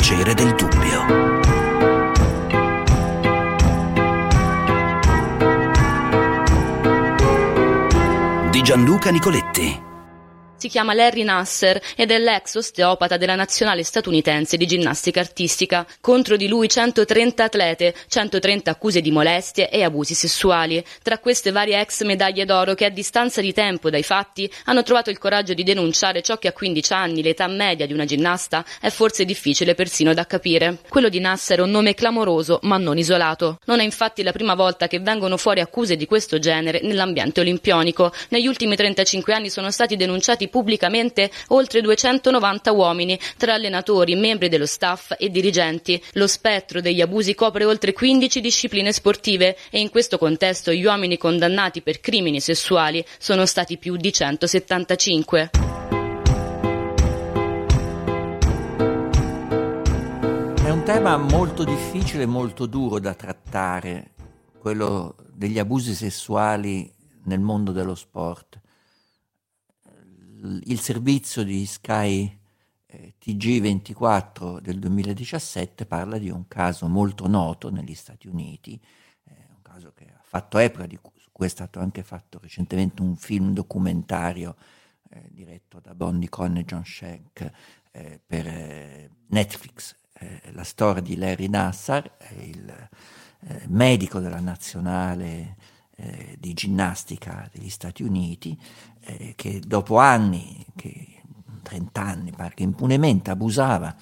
piacere del dubbio. Di Gianluca Nicoletti si chiama Larry Nasser ed è l'ex osteopata della nazionale statunitense di ginnastica artistica. Contro di lui 130 atlete, 130 accuse di molestie e abusi sessuali. Tra queste varie ex medaglie d'oro che a distanza di tempo dai fatti hanno trovato il coraggio di denunciare ciò che a 15 anni, l'età media di una ginnasta, è forse difficile persino da capire. Quello di Nasser è un nome clamoroso ma non isolato. Non è infatti la prima volta che vengono fuori accuse di questo genere nell'ambiente olimpionico. Negli ultimi 35 anni sono stati denunciati pubblicamente oltre 290 uomini, tra allenatori, membri dello staff e dirigenti. Lo spettro degli abusi copre oltre 15 discipline sportive e in questo contesto gli uomini condannati per crimini sessuali sono stati più di 175. È un tema molto difficile e molto duro da trattare, quello degli abusi sessuali nel mondo dello sport il servizio di Sky eh, TG24 del 2017 parla di un caso molto noto negli Stati Uniti, eh, un caso che ha fatto epoca, di cui, su cui è stato anche fatto recentemente un film documentario eh, diretto da Bondi Conn e John Shank eh, per eh, Netflix, eh, la storia di Larry Nassar, il medico della nazionale di ginnastica degli Stati Uniti, eh, che dopo anni, che 30 anni pare che impunemente abusava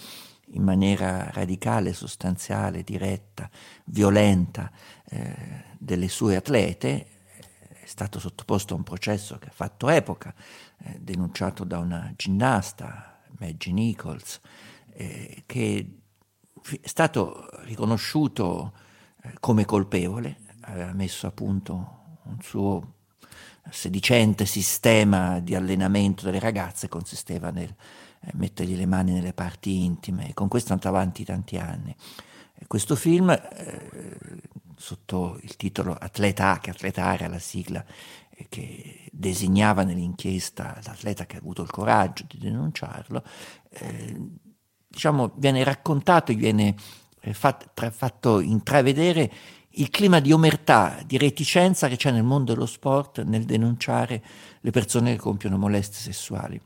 in maniera radicale, sostanziale, diretta, violenta eh, delle sue atlete, è stato sottoposto a un processo che ha fatto epoca, eh, denunciato da una ginnasta, Maggie Nichols, eh, che è stato riconosciuto eh, come colpevole, aveva messo a punto un suo sedicente sistema di allenamento delle ragazze consisteva nel eh, mettergli le mani nelle parti intime e con questo è andato avanti tanti anni. E questo film, eh, sotto il titolo Atleta A, che Atleta A era la sigla eh, che designava nell'inchiesta l'atleta che ha avuto il coraggio di denunciarlo, eh, diciamo, viene raccontato e viene eh, fat, tra, fatto intravedere il clima di omertà, di reticenza che c'è nel mondo dello sport nel denunciare le persone che compiono molestie sessuali,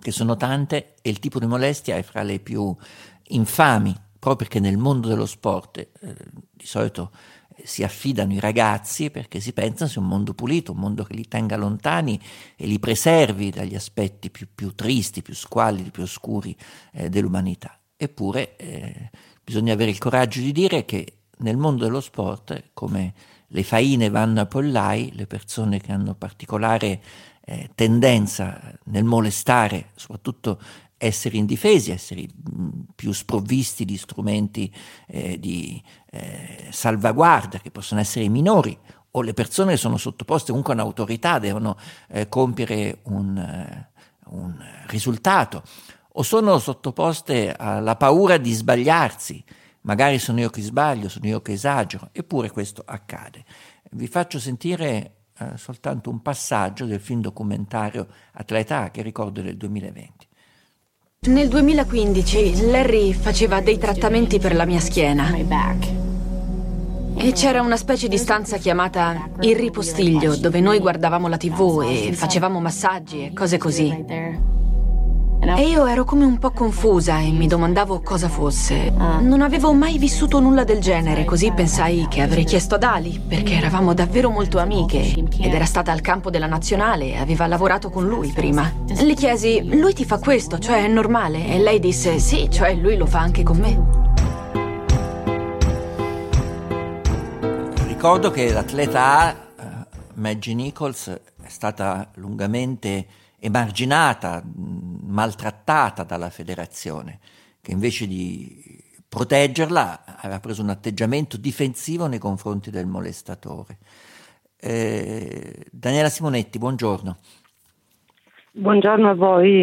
che sono tante e il tipo di molestia è fra le più infami, proprio perché nel mondo dello sport eh, di solito eh, si affidano i ragazzi perché si pensa sia un mondo pulito, un mondo che li tenga lontani e li preservi dagli aspetti più, più tristi, più squallidi, più oscuri eh, dell'umanità. Eppure eh, bisogna avere il coraggio di dire che nel mondo dello sport, come le faine vanno a pollai, le persone che hanno particolare eh, tendenza nel molestare, soprattutto essere indifesi, essere mh, più sprovvisti di strumenti eh, di eh, salvaguardia, che possono essere i minori, o le persone che sono sottoposte comunque a un'autorità, devono eh, compiere un, eh, un risultato, o sono sottoposte alla paura di sbagliarsi, Magari sono io che sbaglio, sono io che esagero, eppure questo accade. Vi faccio sentire eh, soltanto un passaggio del film documentario Atleta che ricordo del 2020. Nel 2015 Larry faceva dei trattamenti per la mia schiena. E c'era una specie di stanza chiamata il ripostiglio, dove noi guardavamo la tv e facevamo massaggi e cose così. E io ero come un po' confusa e mi domandavo cosa fosse. Non avevo mai vissuto nulla del genere, così pensai che avrei chiesto ad Ali, perché eravamo davvero molto amiche ed era stata al campo della nazionale e aveva lavorato con lui prima. Le chiesi, lui ti fa questo, cioè è normale? E lei disse, sì, cioè lui lo fa anche con me. Ricordo che l'atleta A, uh, Maggie Nichols, è stata lungamente emarginata, maltrattata dalla federazione, che invece di proteggerla aveva preso un atteggiamento difensivo nei confronti del molestatore. Eh, Daniela Simonetti, buongiorno. Buongiorno a voi.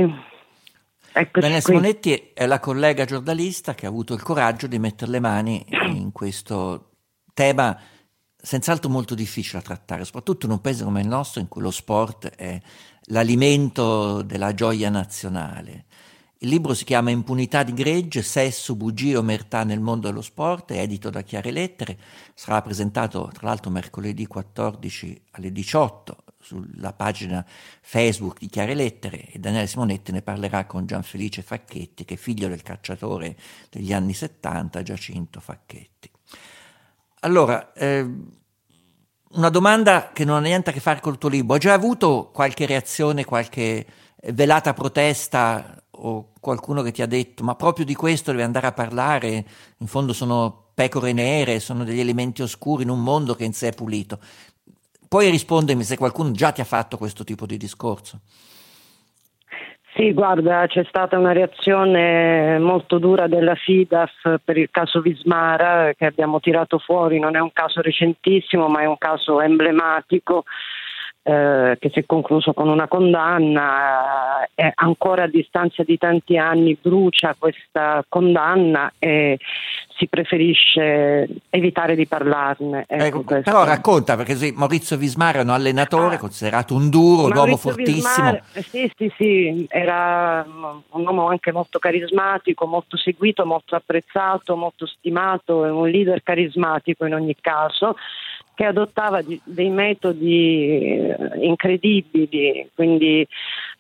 Eccoci Daniela qui. Simonetti è la collega giornalista che ha avuto il coraggio di mettere le mani in questo tema senz'altro molto difficile da trattare, soprattutto in un paese come il nostro in cui lo sport è l'alimento della gioia nazionale Il libro si chiama Impunità di gregge, sesso, bugie, omertà nel mondo dello sport, è edito da Chiare Lettere, sarà presentato tra l'altro mercoledì 14 alle 18 sulla pagina Facebook di Chiare Lettere e Daniele Simonetti ne parlerà con Gianfelice Facchetti, che è figlio del cacciatore degli anni 70, Giacinto Facchetti. Allora, eh, una domanda che non ha niente a che fare col tuo libro. Hai già avuto qualche reazione, qualche velata protesta o qualcuno che ti ha detto ma proprio di questo devi andare a parlare? In fondo sono pecore nere, sono degli elementi oscuri in un mondo che in sé è pulito. Puoi rispondermi se qualcuno già ti ha fatto questo tipo di discorso? Sì, guarda, c'è stata una reazione molto dura della FIDAF per il caso Vismara che abbiamo tirato fuori, non è un caso recentissimo ma è un caso emblematico eh, che si è concluso con una condanna eh, ancora a distanza di tanti anni brucia questa condanna e si preferisce evitare di parlarne. Ecco, ecco, però racconta, perché sì, Maurizio Vismara è un allenatore ah, considerato un duro, un uomo fortissimo. Vismar, sì, sì, sì, era un uomo anche molto carismatico, molto seguito, molto apprezzato, molto stimato, un leader carismatico in ogni caso che adottava di, dei metodi eh, incredibili, quindi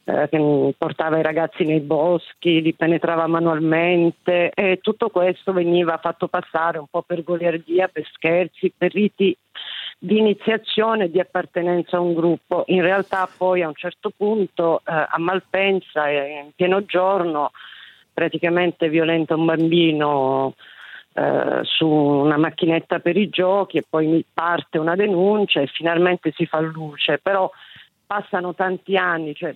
eh, che portava i ragazzi nei boschi, li penetrava manualmente e tutto questo veniva fatto passare un po' per goliardia, per scherzi, per riti di iniziazione, di appartenenza a un gruppo. In realtà poi a un certo punto eh, a Malpensa, in pieno giorno, praticamente violenta un bambino eh, su una macchinetta per i giochi e poi parte una denuncia e finalmente si fa luce, però passano tanti anni, cioè,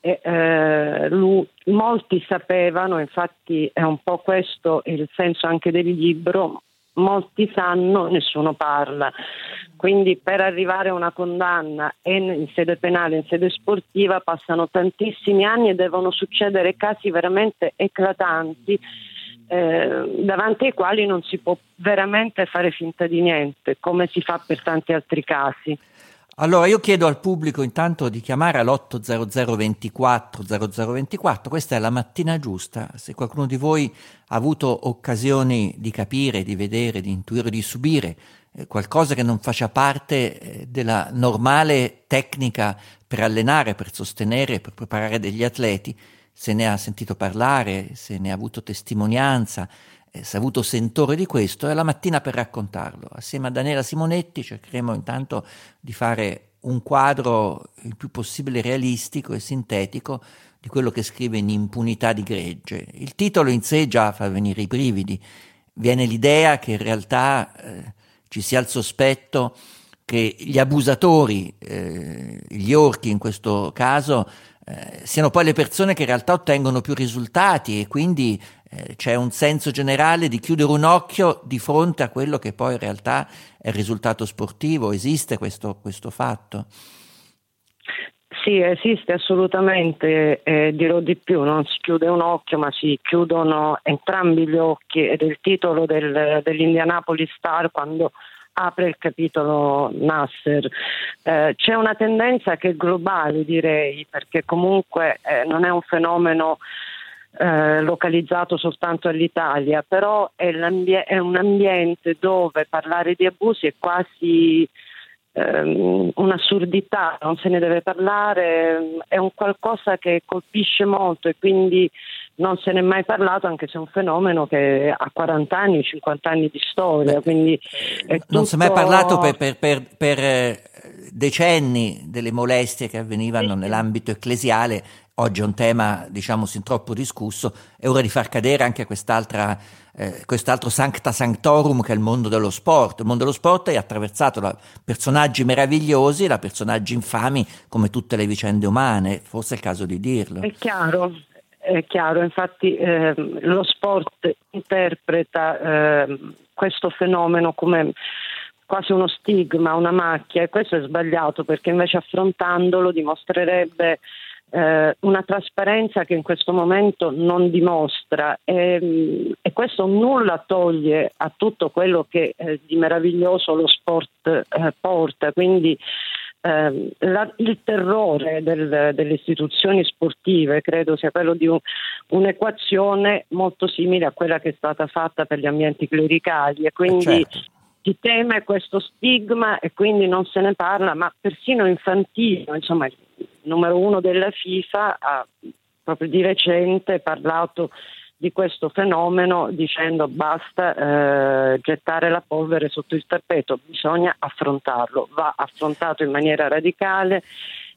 e, eh, lui, molti sapevano, infatti è un po' questo il senso anche del libro, molti sanno, nessuno parla. Quindi per arrivare a una condanna in sede penale, in sede sportiva, passano tantissimi anni e devono succedere casi veramente eclatanti eh, davanti ai quali non si può veramente fare finta di niente, come si fa per tanti altri casi. Allora io chiedo al pubblico intanto di chiamare all'800 24 0024, questa è la mattina giusta, se qualcuno di voi ha avuto occasioni di capire, di vedere, di intuire, di subire eh, qualcosa che non faccia parte eh, della normale tecnica per allenare, per sostenere, per preparare degli atleti, se ne ha sentito parlare, se ne ha avuto testimonianza, eh, avuto sentore di questo, è la mattina per raccontarlo. Assieme a Daniela Simonetti cercheremo intanto di fare un quadro il più possibile realistico e sintetico di quello che scrive in Impunità di gregge. Il titolo in sé già fa venire i brividi, viene l'idea che in realtà eh, ci sia il sospetto che gli abusatori, eh, gli orchi in questo caso, eh, siano poi le persone che in realtà ottengono più risultati e quindi eh, c'è un senso generale di chiudere un occhio di fronte a quello che poi in realtà è il risultato sportivo. Esiste questo, questo fatto? Sì, esiste assolutamente, eh, dirò di più, non si chiude un occhio ma si chiudono entrambi gli occhi ed è il titolo del, dell'Indianapolis Star quando apre il capitolo Nasser. Eh, c'è una tendenza che è globale, direi, perché comunque eh, non è un fenomeno eh, localizzato soltanto all'Italia, però è, è, un ambiente dove parlare di abusi è quasi ehm, un'assurdità, non se ne deve parlare, è un qualcosa che colpisce molto e quindi non se ne è mai parlato, anche se è un fenomeno che ha 40 anni, 50 anni di storia. Quindi tutto... Non si è mai parlato per, per, per, per, eh, decenni delle molestie che avvenivano sì. nell'ambito ecclesiale. Oggi è un tema, diciamo, sin troppo discusso. È ora di far cadere anche quest'altra, eh, quest'altro sancta sanctorum che è il mondo dello sport. Il mondo dello sport è attraversato da personaggi meravigliosi, da personaggi infami, come tutte le vicende umane. Forse è il caso di dirlo. È chiaro, è chiaro, infatti eh, lo sport interpreta eh, questo fenomeno come quasi uno stigma, una macchia e questo è sbagliato perché invece affrontandolo dimostrerebbe eh, una trasparenza che in questo momento non dimostra. E, e, questo nulla toglie a tutto quello che eh, di meraviglioso lo sport eh, porta, quindi eh, la, il terrore del, delle istituzioni sportive credo sia quello di un, un'equazione molto simile a quella che è stata fatta per gli ambienti clericali e quindi certo. si teme questo stigma e quindi non se ne parla, ma persino Infantino, insomma il numero uno della FIFA ha proprio di recente parlato di questo fenomeno dicendo basta eh, gettare la polvere sotto il tappeto, bisogna affrontarlo, va affrontato in maniera radicale.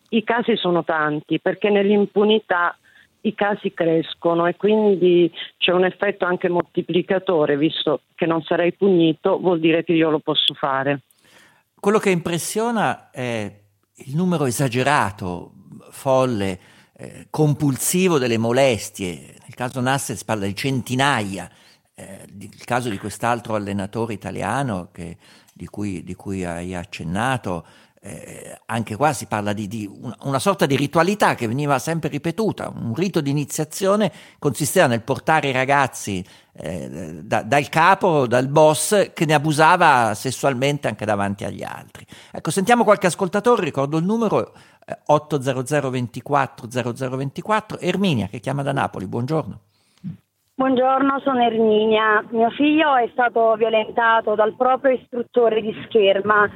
I casi sono tanti perché nell'impunità i casi crescono e quindi c'è un effetto anche moltiplicatore, visto che non sarei punito, vuol dire che io lo posso fare. Quello che impressiona è il numero esagerato, folle, eh, compulsivo delle molestie. Nel caso Nasser si parla di centinaia. Eh, il caso di quest'altro allenatore italiano che, di, cui, di, cui, hai accennato, eh, anche qua si parla di, di una, sorta di ritualità che veniva sempre ripetuta, un rito di iniziazione consisteva nel portare i ragazzi eh, da, dal capo, dal boss che ne abusava sessualmente anche davanti agli altri. Ecco, sentiamo qualche ascoltatore, ricordo il numero 800 24 0024. Erminia che chiama da Napoli, buongiorno. Buongiorno, sono Erminia. Mio figlio è stato violentato dal proprio istruttore di scherma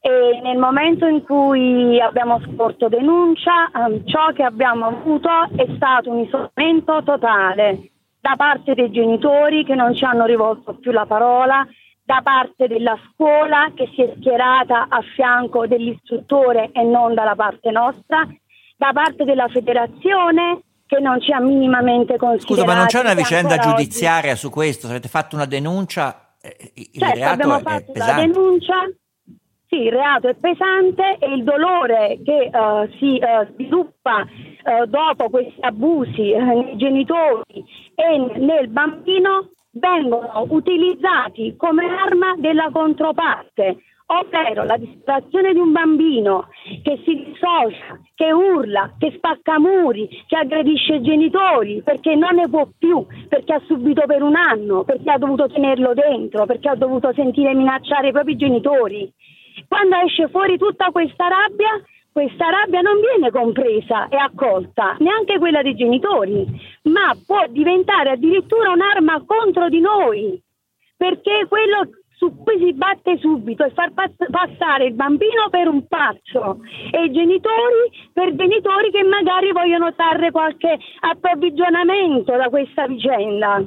e nel momento in cui abbiamo sporto denuncia, ehm, ciò che abbiamo avuto è stato un isolamento totale da parte dei genitori che non ci hanno rivolto più la parola, da parte della scuola che si è schierata a fianco dell'istruttore e non dalla parte nostra, da parte della federazione che non ci ha minimamente considerato. Scusa, ma non c'è una vicenda giudiziaria oggi... su questo? Se avete fatto una denuncia, eh, il certo, abbiamo fatto la denuncia, sì, il reato è pesante e il dolore che uh, si uh, sviluppa uh, dopo questi abusi nei genitori e nel bambino vengono utilizzati come arma della controparte, ovvero la distrazione di un bambino che si dissocia, che urla, che spacca muri, che aggredisce i genitori perché non ne può più, perché ha subito per un anno, perché ha dovuto tenerlo dentro, perché ha dovuto sentire minacciare i propri genitori. Quando esce fuori tutta questa rabbia, questa rabbia non viene compresa e accolta, neanche quella dei genitori, ma può diventare addirittura un'arma contro di noi, perché quello su cui si batte subito è far passare il bambino per un pazzo e i genitori per genitori che magari vogliono trarre qualche approvvigionamento da questa vicenda.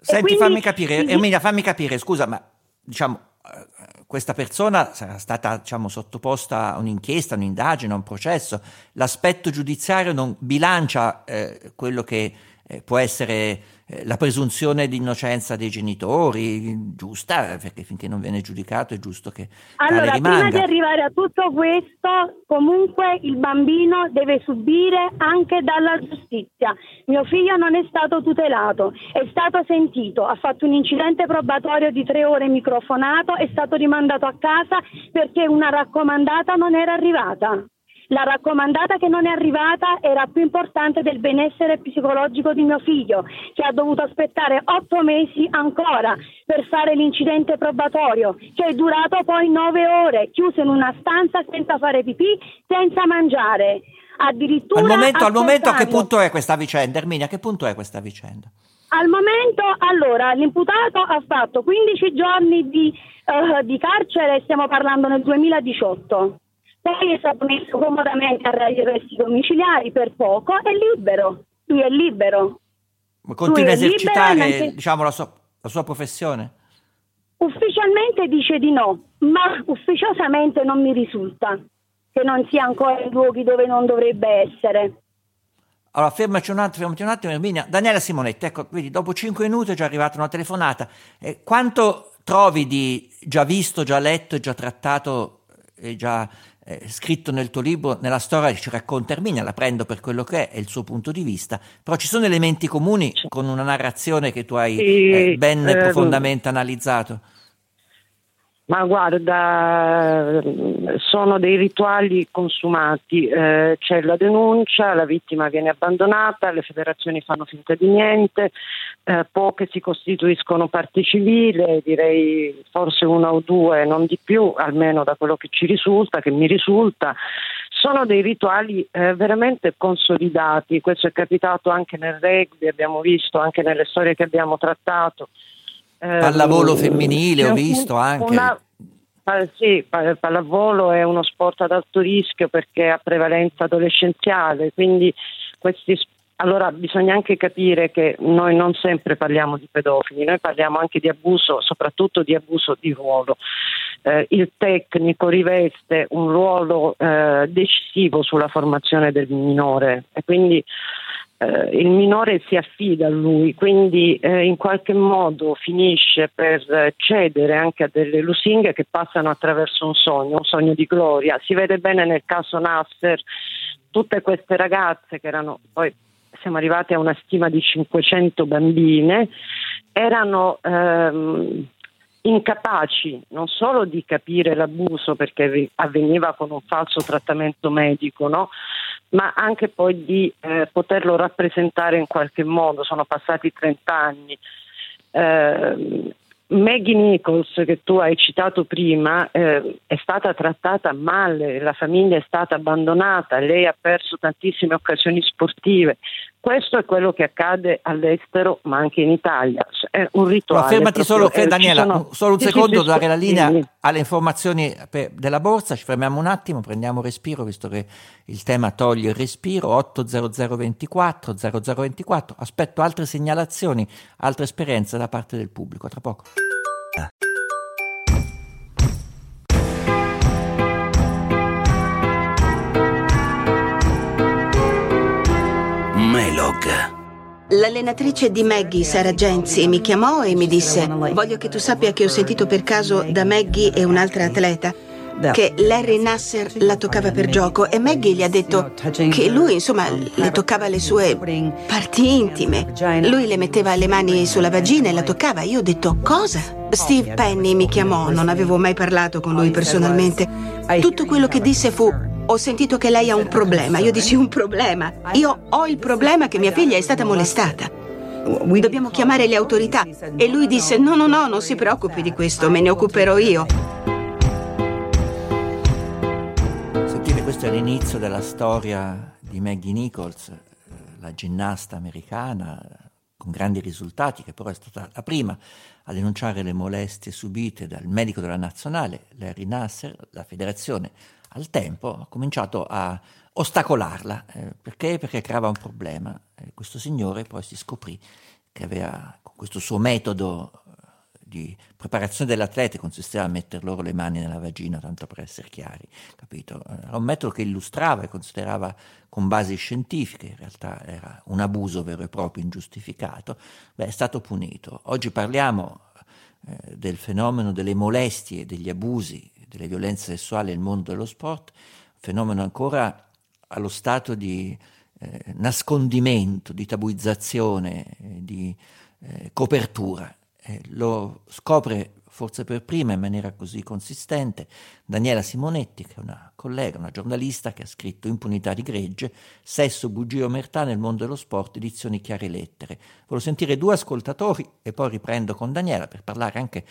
Senti, quindi... fammi capire, Erminia, fammi capire, scusa, ma diciamo questa persona sarà stata diciamo, sottoposta a un'inchiesta, un'indagine, a un processo. L'aspetto giudiziario non bilancia eh, quello che eh, può essere eh, la presunzione di innocenza dei genitori, giusta, perché finché non viene giudicato è giusto che allora, prima di arrivare a tutto questo, comunque il bambino deve subire anche dalla giustizia. Mio figlio non è stato tutelato, è stato sentito, ha fatto un incidente probatorio di tre ore microfonato, è stato rimandato a casa perché una raccomandata non era arrivata. La raccomandata che non è arrivata era più importante del benessere psicologico di mio figlio, che ha dovuto aspettare otto mesi ancora per fare l'incidente probatorio, che è durato poi nove ore, chiuso in una stanza senza fare pipì, senza mangiare. Addirittura al momento, al momento a che punto è questa vicenda? Erminia, a che punto è questa vicenda? Al momento, allora, l'imputato ha fatto 15 giorni di, uh, di carcere, stiamo parlando nel 2018. Poi è stato messo comodamente agli arresti domiciliari per poco, è libero, lui è libero. Ma continua a esercitare anche... diciamo, la, sua, la sua professione? Ufficialmente dice di no, ma ufficiosamente non mi risulta che non sia ancora in luoghi dove non dovrebbe essere. Allora, fermaci un attimo, fermaci un attimo, Erminia. Daniela Simonetti, ecco, quindi dopo cinque minuti è già arrivata una telefonata. Eh, quanto trovi di già visto, già letto già trattato e già eh, scritto nel tuo libro, nella storia che ci racconta Erminia, la prendo per quello che è, è il suo punto di vista, però ci sono elementi comuni con una narrazione che tu hai eh, ben eh, profondamente analizzato. Ma guarda, sono dei rituali consumati, eh, c'è la denuncia, la vittima viene abbandonata, le federazioni fanno finta di niente, eh, poche si costituiscono parte civile, direi forse una o due, non di più, almeno da quello che ci risulta, che mi risulta. Sono dei rituali eh, veramente consolidati, questo è capitato anche nel rugby, abbiamo visto anche nelle storie che abbiamo trattato. Pallavolo ehm, femminile ho visto anche. Una, sì, pallavolo è uno sport ad alto rischio perché ha prevalenza adolescenziale, quindi questi allora bisogna anche capire che noi non sempre parliamo di pedofili, noi parliamo anche di abuso, soprattutto di abuso di ruolo. Eh, il tecnico riveste un ruolo eh, decisivo sulla formazione del minore e quindi eh, il minore si affida a lui, quindi eh, in qualche modo finisce per cedere anche a delle lusinghe che passano attraverso un sogno, un sogno di gloria. Si vede bene nel caso Nasser, tutte queste ragazze che erano poi siamo arrivati a una stima di 500 bambine, erano ehm, incapaci non solo di capire l'abuso perché avveniva con un falso trattamento medico, no? ma anche poi di eh, poterlo rappresentare in qualche modo. Sono passati 30 anni. Eh, Maggie Nichols, che tu hai citato prima, eh, è stata trattata male, la famiglia è stata abbandonata, lei ha perso tantissime occasioni sportive. Questo è quello che accade all'estero, ma anche in Italia. È un rituale. Ma fermati solo, eh, Daniela, sono... solo un sì, secondo, sì, dare la linea sì. alle informazioni della borsa. Ci fermiamo un attimo, prendiamo respiro, visto che il tema toglie il respiro. 80024 0024. Aspetto altre segnalazioni, altre esperienze da parte del pubblico. Tra poco. L'allenatrice di Maggie, Sara Genzi, mi chiamò e mi disse: Voglio che tu sappia che ho sentito per caso da Maggie e un'altra atleta che Larry Nasser la toccava per gioco e Maggie gli ha detto che lui, insomma, le toccava le sue parti intime. Lui le metteva le mani sulla vagina e la toccava. Io ho detto: Cosa? Steve Penny mi chiamò, non avevo mai parlato con lui personalmente. Tutto quello che disse fu: ho sentito che lei ha un problema. Io dissi un problema. Io ho il problema che mia figlia è stata molestata. Dobbiamo chiamare le autorità. E lui disse no, no, no, non si preoccupi di questo, me ne occuperò io. Sentite, questo è l'inizio della storia di Maggie Nichols, la ginnasta americana con grandi risultati, che però è stata la prima a denunciare le molestie subite dal medico della nazionale, Larry Nasser, la federazione al tempo ha cominciato a ostacolarla. Eh, perché? Perché creava un problema. Eh, questo signore poi si scoprì che aveva, con questo suo metodo eh, di preparazione dell'atleta consisteva a mettere loro le mani nella vagina, tanto per essere chiari, capito? Era un metodo che illustrava e considerava con basi scientifiche, in realtà era un abuso vero e proprio, ingiustificato, beh, è stato punito. Oggi parliamo eh, del fenomeno delle molestie, degli abusi delle violenze sessuali nel mondo dello sport, fenomeno ancora allo stato di eh, nascondimento, di tabuizzazione, eh, di eh, copertura. lo scopre forse per prima in maniera così consistente Daniela Simonetti, che è una collega, una giornalista che ha scritto Impunità di gregge, Sesso, bugie omertà nel mondo dello sport, edizioni chiare lettere. Volevo sentire due ascoltatori e poi riprendo con Daniela per parlare anche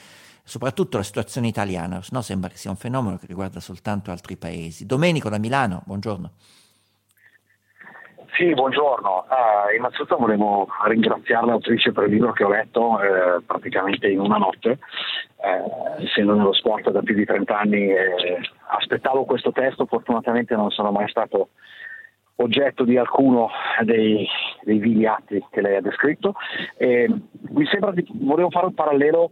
soprattutto la situazione italiana, se no sembra che sia un fenomeno che riguarda soltanto altri paesi. Domenico da Milano, buongiorno. Sì, buongiorno. Uh, innanzitutto volevo ringraziare l'autrice per il libro che ho letto eh, praticamente in una notte, eh, essendo nello sport da più di 30 anni. Eh, aspettavo questo testo, fortunatamente non sono mai stato oggetto di alcuno dei, dei vili atti che lei ha descritto. mi sembra di, volevo fare un parallelo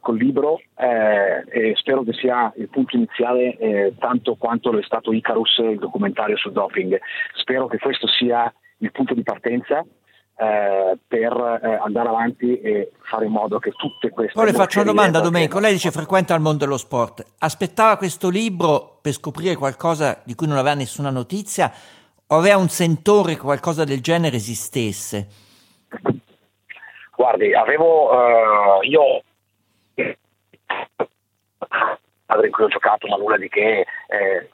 col libro eh, e spero che sia il punto iniziale eh, tanto quanto lo è stato Icarus, il documentario sul doping. Spero che questo sia il punto di partenza eh, per eh, andare avanti e fare in modo che tutte queste... Poi le faccio una domanda Domenico, lei dice frequenta il mondo dello sport, aspettava questo libro per scoprire qualcosa di cui non aveva nessuna notizia o aveva un sentore che qualcosa del genere esistesse? Guardi, avevo, uh, io squadra in cui ho giocato, ma nulla di che. Eh,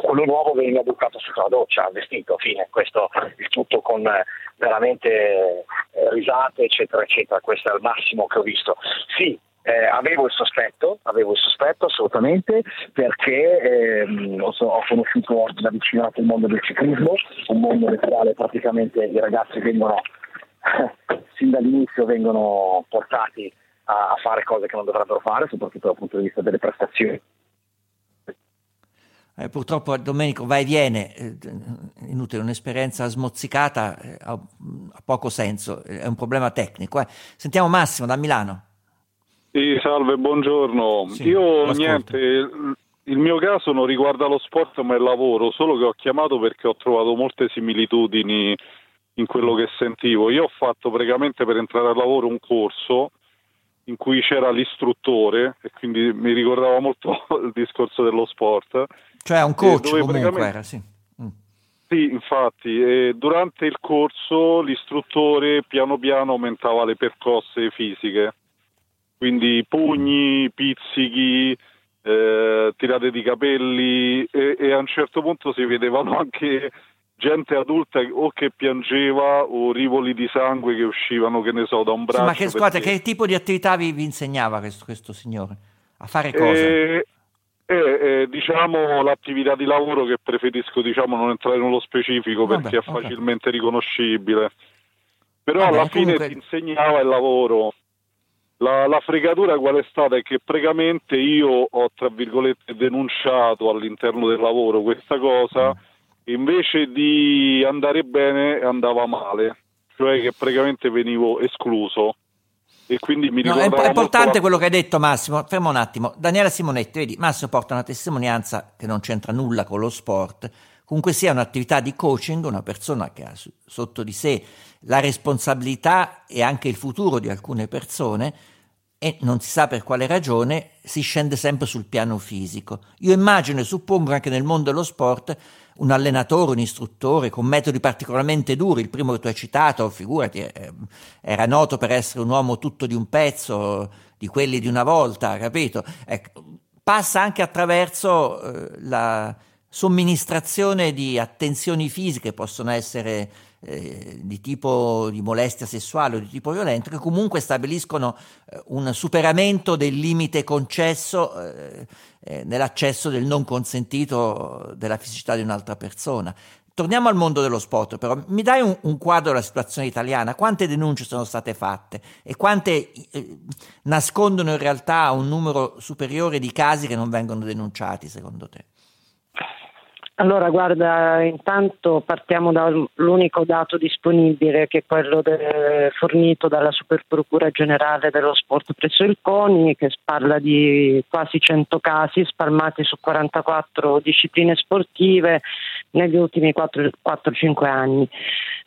quello nuovo veniva buttato sotto la doccia, vestito, fine, questo il tutto con eh, veramente eh, risate, eccetera, eccetera. Questo è il massimo che ho visto. Sì, eh, avevo il sospetto, avevo il sospetto assolutamente perché ehm, ho, ho, conosciuto da vicino il mondo del ciclismo, un mondo nel quale praticamente i ragazzi vengono, sin dall'inizio vengono portati a, a fare cose che non dovrebbero fare, soprattutto dal punto di vista delle prestazioni. Eh, purtroppo Domenico va e viene, eh, inutile, un'esperienza smozzicata eh, ha, ha, poco senso, è un problema tecnico. Eh. Sentiamo Massimo da Milano. Sì, salve, buongiorno. Sì, Io niente, il mio caso non riguarda lo sport ma il lavoro, solo che ho chiamato perché ho trovato molte similitudini in quello che sentivo. Io ho fatto praticamente per entrare al lavoro un corso in cui c'era l'istruttore e quindi mi ricordava molto il discorso dello sport. Cioè un coach comunque era, sì. Mm. Sì, infatti, durante il corso l'istruttore piano piano aumentava le percosse fisiche, quindi pugni, pizzichi, eh, tirate di capelli e, e a un certo punto si vedevano anche gente adulta o che piangeva o rivoli di sangue che uscivano, che ne so, da un braccio. Sì, ma che, scusate, che tipo di attività vi, vi insegnava questo, questo, signore? A fare cosa? Eh, eh, eh, diciamo l'attività di lavoro che preferisco diciamo, non entrare nello specifico Vabbè, perché è okay. facilmente riconoscibile. Però Vabbè, alla fine comunque... ti insegnava il lavoro. La, la, fregatura qual è stata? È che precamente io ho, tra virgolette, denunciato all'interno del lavoro questa cosa. Mm invece di andare bene andava male, cioè che praticamente venivo escluso. E quindi mi no, è, è importante la... quello che hai detto Massimo, fermo un attimo. Daniela Simonetti, vedi, Massimo porta una testimonianza che non c'entra nulla con lo sport, comunque sia un'attività di coaching, una persona che ha sotto di sé la responsabilità e anche il futuro di alcune persone e non si sa per quale ragione si scende sempre sul piano fisico. Io immagino e suppongo anche nel mondo dello sport un allenatore, un istruttore con metodi particolarmente duri, il primo che tu hai citato, figurati, eh, era noto per essere un uomo tutto di un pezzo, di quelli di una volta, capito? Ecco, passa anche attraverso eh, la somministrazione di attenzioni fisiche, possono essere eh, di tipo di molestia sessuale o di tipo violento, che comunque stabiliscono eh, un superamento del limite concesso eh, eh, nell'accesso del non consentito della fisicità di un'altra persona. Torniamo al mondo dello sport, però mi dai un, un, quadro della situazione italiana? Quante denunce sono state fatte e quante eh, nascondono in realtà un numero superiore di casi che non vengono denunciati, secondo te? Allora, guarda, intanto partiamo dall'unico dato disponibile che è quello de- fornito dalla Superprocura Generale dello Sport presso il CONI, che parla di quasi 100 casi spalmati su 44 discipline sportive negli ultimi 4-5 anni.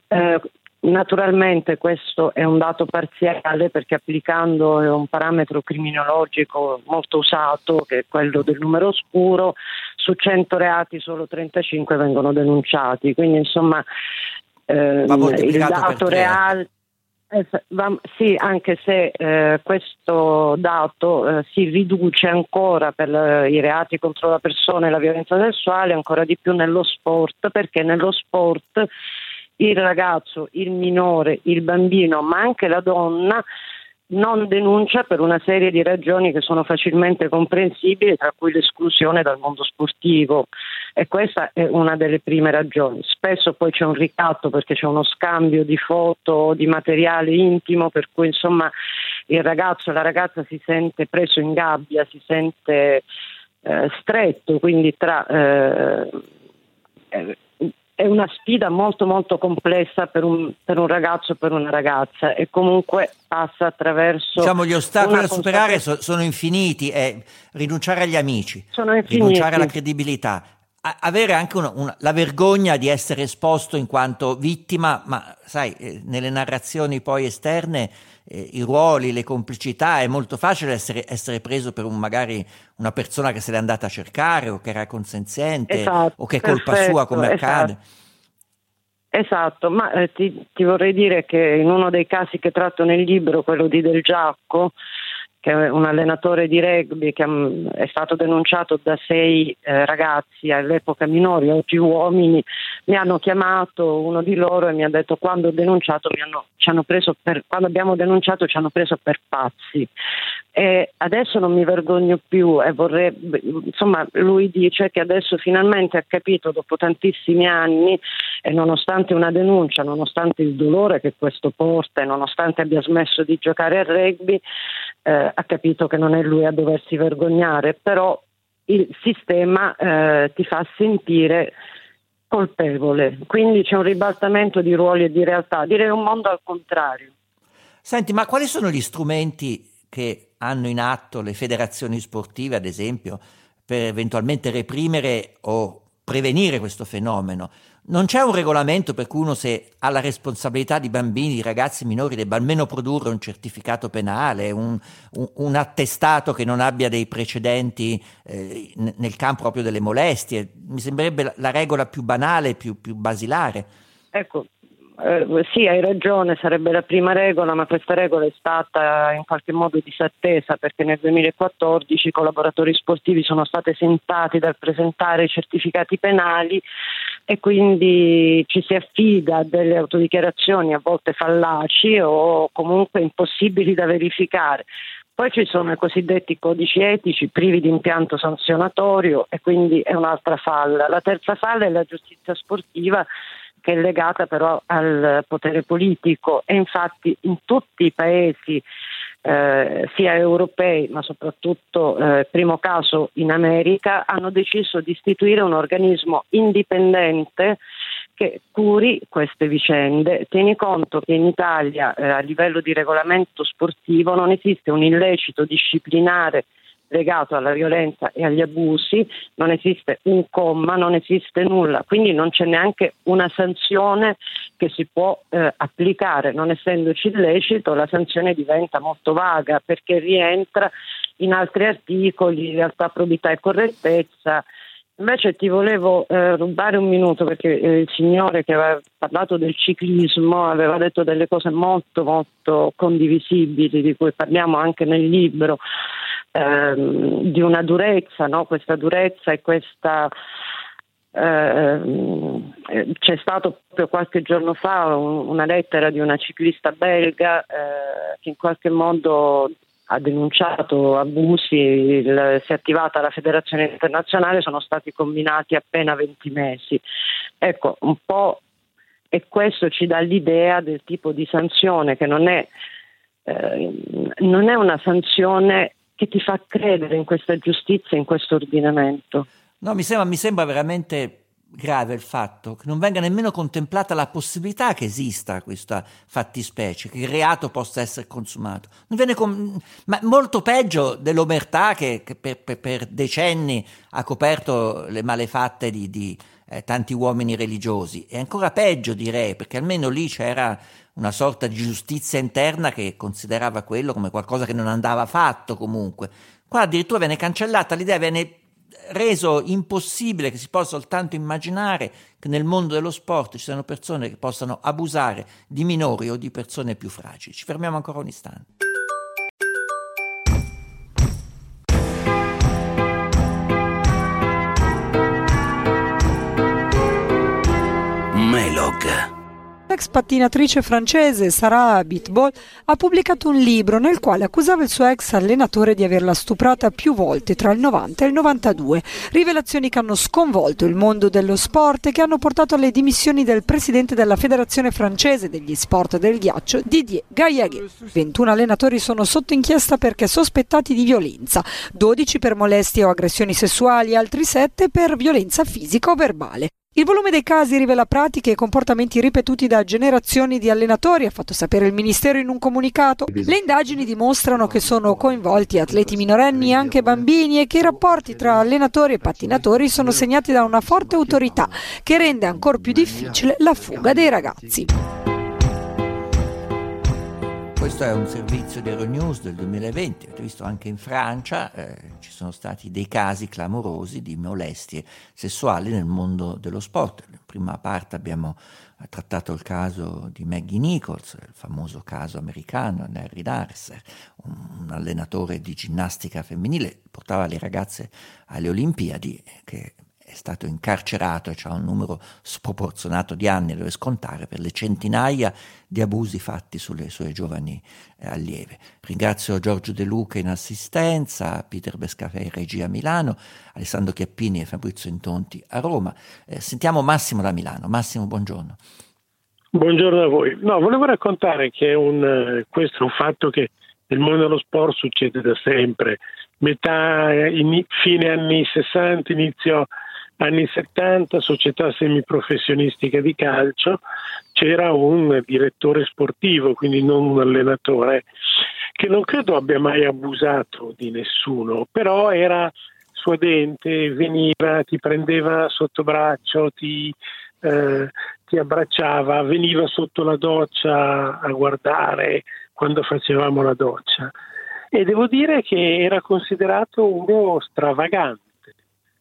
Eh, Naturalmente questo è un dato parziale perché applicando un parametro criminologico molto usato, che è quello del numero oscuro, su 100 reati solo 35 vengono denunciati. Quindi insomma ehm, il dato reale... Eh, sì, anche se eh, questo dato eh, si riduce ancora per eh, i reati contro la persona e la violenza sessuale, ancora di più nello sport, perché nello sport il ragazzo, il minore, il bambino, ma anche la donna non denuncia per una serie di ragioni che sono facilmente comprensibili, tra cui l'esclusione dal mondo sportivo. E questa è una delle prime ragioni. Spesso poi c'è un ricatto perché c'è uno scambio di foto, di materiale intimo, per cui insomma il ragazzo e la ragazza si sente preso in gabbia, si sente eh, stretto, quindi tra eh è una sfida molto molto complessa per un, per un ragazzo o per una ragazza e comunque passa attraverso... Diciamo gli ostacoli da superare so, sono infiniti, è rinunciare agli amici, rinunciare alla credibilità, avere anche una, una, la vergogna di essere esposto in quanto vittima, ma sai, eh, nelle narrazioni poi esterne eh, i ruoli, le complicità, è molto facile essere, essere, preso per un, magari una persona che se l'è andata a cercare o che era consenziente esatto, o che è colpa perfetto, sua come esatto. accade. Esatto, ma eh, ti, ti, vorrei dire che in uno dei casi che tratto nel libro, quello di Del Giacco, che è un allenatore di rugby che mm, è stato denunciato da sei eh, ragazzi all'epoca minori, oggi uomini, mi hanno chiamato uno di loro e mi ha detto quando hanno, hanno per, quando abbiamo denunciato ci hanno preso per pazzi. E adesso non mi vergogno più e vorrei, insomma lui dice che adesso finalmente ha capito dopo tantissimi anni e nonostante una denuncia, nonostante il dolore che questo porta e nonostante abbia smesso di giocare a rugby, eh, ha capito che non è lui a doversi vergognare, però il sistema eh, ti fa sentire colpevole, quindi c'è un ribaltamento di ruoli e di realtà, direi un mondo al contrario. Senti, ma quali sono gli strumenti che hanno in atto le federazioni sportive, ad esempio, per eventualmente reprimere o prevenire questo fenomeno? Non c'è un regolamento per cui uno se ha la responsabilità di bambini, di ragazzi minori, debba almeno produrre un certificato penale, un, un, un attestato che non abbia dei precedenti eh, nel campo proprio delle molestie. Mi sembrerebbe la, la regola più banale, più, più basilare. Ecco, eh, sì, hai ragione, sarebbe la prima regola, ma questa regola è stata in qualche modo disattesa perché nel 2014 i collaboratori sportivi sono stati esentati dal presentare i certificati penali e quindi ci si affida a delle autodichiarazioni a volte fallaci o comunque impossibili da verificare. Poi ci sono i cosiddetti codici etici privi di impianto sanzionatorio e quindi è un'altra falla. La terza falla è la giustizia sportiva che è legata però al potere politico e infatti in tutti i paesi eh, sia europei ma soprattutto eh, primo caso in America hanno deciso di istituire un organismo indipendente che curi queste vicende. Tieni conto che in Italia eh, a livello di regolamento sportivo non esiste un illecito disciplinare legato alla violenza e agli abusi, non esiste un comma, non esiste nulla, quindi non c'è neanche una sanzione che si può eh, applicare, non essendoci illecito la sanzione diventa molto vaga perché rientra in altri articoli, realtà, probità e correttezza. Invece ti volevo eh, rubare un minuto perché eh, il signore che aveva parlato del ciclismo aveva detto delle cose molto molto condivisibili di cui parliamo anche nel libro ehm, di una durezza, no? questa durezza e questa... Ehm, eh, c'è stato proprio qualche giorno fa un, una lettera di una ciclista belga eh, che in qualche modo ha denunciato abusi, il, si è attivata la federazione internazionale, sono stati combinati appena 20 mesi. Ecco, un po' e questo ci dà l'idea del tipo di sanzione che non è, eh, non è una sanzione che ti fa credere in questa giustizia, in questo ordinamento. No, mi sembra, mi sembra veramente grave il fatto che non venga nemmeno contemplata la possibilità che esista questa fattispecie, che il reato possa essere consumato. Com- ma molto peggio dell'omertà che, che per, per, per, decenni ha coperto le malefatte di, di eh, tanti uomini religiosi. E ancora peggio direi, perché almeno lì c'era una sorta di giustizia interna che considerava quello come qualcosa che non andava fatto comunque. Qua addirittura viene cancellata l'idea, viene reso impossibile che si possa soltanto immaginare che nel mondo dello sport ci siano persone che possano abusare di minori o di persone più fragili. Ci fermiamo ancora un istante. L'ex pattinatrice francese Sarah Bitbol ha pubblicato un libro nel quale accusava il suo ex allenatore di averla stuprata più volte tra il 90 e il 92. Rivelazioni che hanno sconvolto il mondo dello sport e che hanno portato alle dimissioni del presidente della Federazione francese degli sport del ghiaccio, Didier Gaillaguet. 21 allenatori sono sotto inchiesta perché sospettati di violenza, 12 per molestie o aggressioni sessuali, altri 7 per violenza fisica o verbale. Il volume dei casi rivela pratiche e comportamenti ripetuti da generazioni di allenatori, ha fatto sapere il Ministero in un comunicato. Le indagini dimostrano che sono coinvolti atleti minorenni e anche bambini e che i rapporti tra allenatori e pattinatori sono segnati da una forte autorità che rende ancora più difficile la fuga dei ragazzi. Questo è un servizio di Euronews del 2020, avete visto anche in Francia eh, ci sono stati dei casi clamorosi di molestie sessuali nel mondo dello sport. prima parte abbiamo trattato il caso di Maggie Nichols, il famoso caso americano, Larry Darcer, un, un allenatore di ginnastica femminile, portava le ragazze alle Olimpiadi, che è stato incarcerato e ha un numero sproporzionato di anni dove scontare per le centinaia di abusi fatti sulle sue giovani eh, allieve. Ringrazio Giorgio De Luca in assistenza, Peter Bescafè in regia a Milano, Alessandro Chiappini e Fabrizio Intonti a Roma. Eh, sentiamo Massimo da Milano. Massimo, buongiorno. Buongiorno a voi. No, volevo raccontare che un, eh, questo è un fatto che nel mondo dello sport succede da sempre. Metà, in, fine anni 60, inizio anni 70, società semiprofessionistica di calcio, c'era un direttore sportivo, quindi non un allenatore, che non credo abbia mai abusato di nessuno, però era suadente, veniva, ti prendeva sotto braccio, ti, eh, ti abbracciava, veniva sotto la doccia a guardare quando facevamo la doccia. E devo dire che era considerato uno stravagante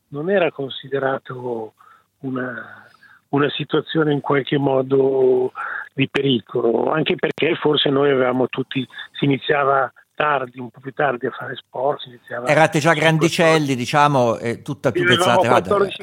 non era considerato una, una situazione in qualche modo di pericolo, anche perché forse noi avevamo tutti, si iniziava tardi, un po' più tardi a fare sport. Erate già grandicelli, diciamo, e tutta più pezzata. 14,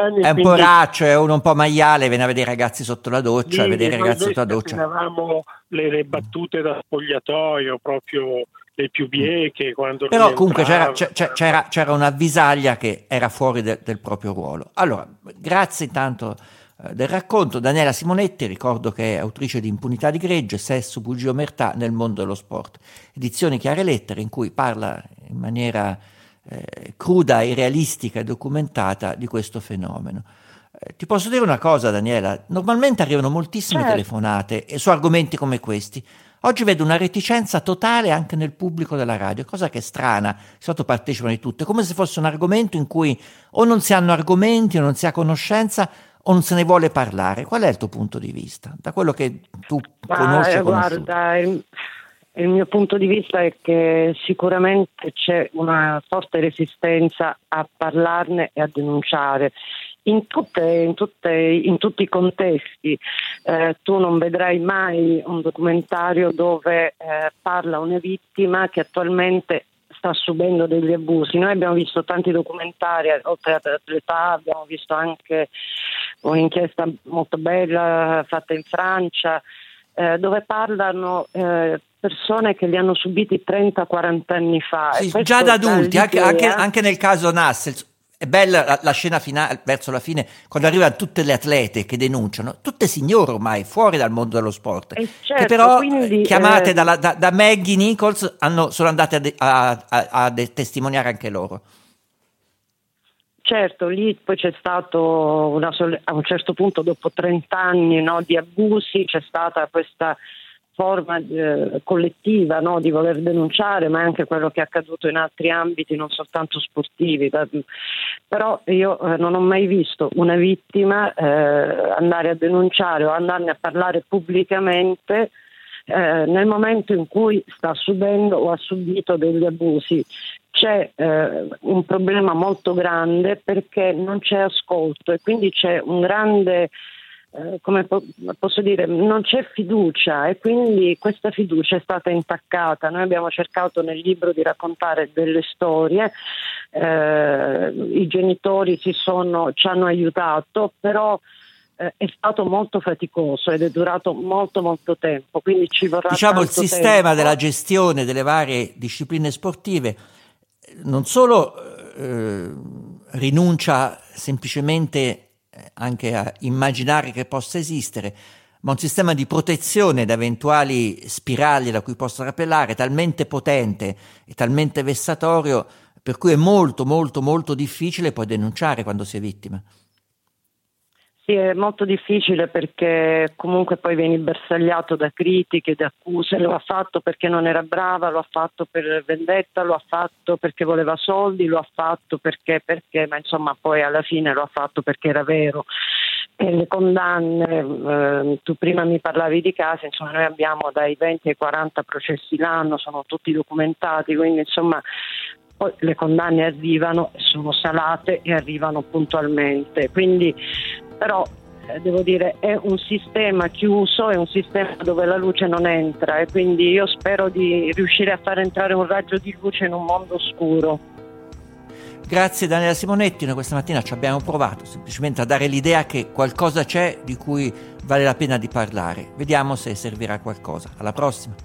anni, è un po' raccio, è uno un po' maiale, viene a vedere i ragazzi sotto la doccia, a vedere i ragazzi sotto la doccia. Avevamo le, le battute da spogliatoio proprio le più bieche. Quando Però comunque c'era, c'era, c'era, una avvisaglia che era fuori de, del proprio ruolo. Allora, grazie intanto eh, del racconto. Daniela Simonetti, ricordo che è autrice di Impunità di Gregge, Sesso, Bugia Omertà nel mondo dello sport. Edizioni Chiare Lettere in cui parla in maniera eh, cruda e realistica e documentata di questo fenomeno. Eh, ti posso dire una cosa, Daniela? Normalmente arrivano moltissime certo. telefonate su argomenti come questi. Oggi vedo una reticenza totale anche nel pubblico della radio, cosa che è strana, sotto partecipano di tutte, come se fosse un argomento in cui o non si hanno argomenti o non si ha conoscenza o non se ne vuole parlare. Qual è il tuo punto di vista? Da quello che tu Ma, conosci e Guarda, il, il mio punto di vista è che sicuramente c'è una forte resistenza a parlarne e a denunciare in, tutte, in, tutte, in tutti i contesti. Eh, tu non vedrai mai un documentario dove eh, parla una vittima che attualmente sta subendo degli abusi. Noi abbiamo visto tanti documentari, oltre all'età abbiamo visto anche un'inchiesta molto bella fatta in Francia, eh, dove parlano eh, persone che li hanno subiti 30-40 anni fa. Sì, già da adulti, anche, anche, anche, nel caso Nassel, è bella la, la, scena finale, verso la fine, quando arrivano tutte le atlete che denunciano, tutte signore ormai, fuori dal mondo dello sport, eh certo, che però quindi, chiamate eh, da, da, da, Maggie Nichols hanno, sono andate a, a, a, a, testimoniare anche loro. Certo, lì poi c'è stato una, a un certo punto, dopo 30 anni no, di abusi, c'è stata questa forma eh, collettiva no, di voler denunciare, ma anche quello che è accaduto in altri ambiti, non soltanto sportivi. Da, però io eh, non ho mai visto una vittima eh, andare a denunciare o andarne a parlare pubblicamente eh, nel momento in cui sta subendo o ha subito degli abusi. C'è eh, un problema molto grande perché non c'è ascolto e quindi c'è un grande eh, come po- posso dire, non c'è fiducia e quindi questa fiducia è stata intaccata. Noi abbiamo cercato nel libro di raccontare delle storie, eh, i genitori sono, ci hanno aiutato, però eh, è stato molto faticoso ed è durato molto molto tempo, quindi ci vorrà Diciamo il sistema tempo. della gestione delle varie discipline sportive non solo eh, rinuncia semplicemente anche a immaginare che possa esistere, ma un sistema di protezione da eventuali spirali da cui possono appellare talmente potente e talmente vessatorio per cui è molto molto molto difficile poi denunciare quando si è vittima. Sì, è molto difficile perché comunque poi vieni bersagliato da critiche, da accuse, lo ha fatto perché non era brava, lo ha fatto per vendetta, lo ha fatto perché voleva soldi, lo ha fatto perché, perché, ma insomma poi alla fine lo ha fatto perché era vero. E le condanne, eh, tu prima mi parlavi di casi, insomma noi abbiamo dai 20 ai 40 processi l'anno, sono tutti documentati, quindi insomma poi le condanne arrivano, sono salate e arrivano puntualmente. Quindi però eh, devo dire, è un sistema chiuso, è un sistema dove la luce non entra e quindi io spero di riuscire a far entrare un raggio di luce in un mondo scuro. Grazie Daniela Simonetti, noi questa mattina ci abbiamo provato semplicemente a dare l'idea che qualcosa c'è di cui vale la pena di parlare. Vediamo se servirà qualcosa. Alla prossima.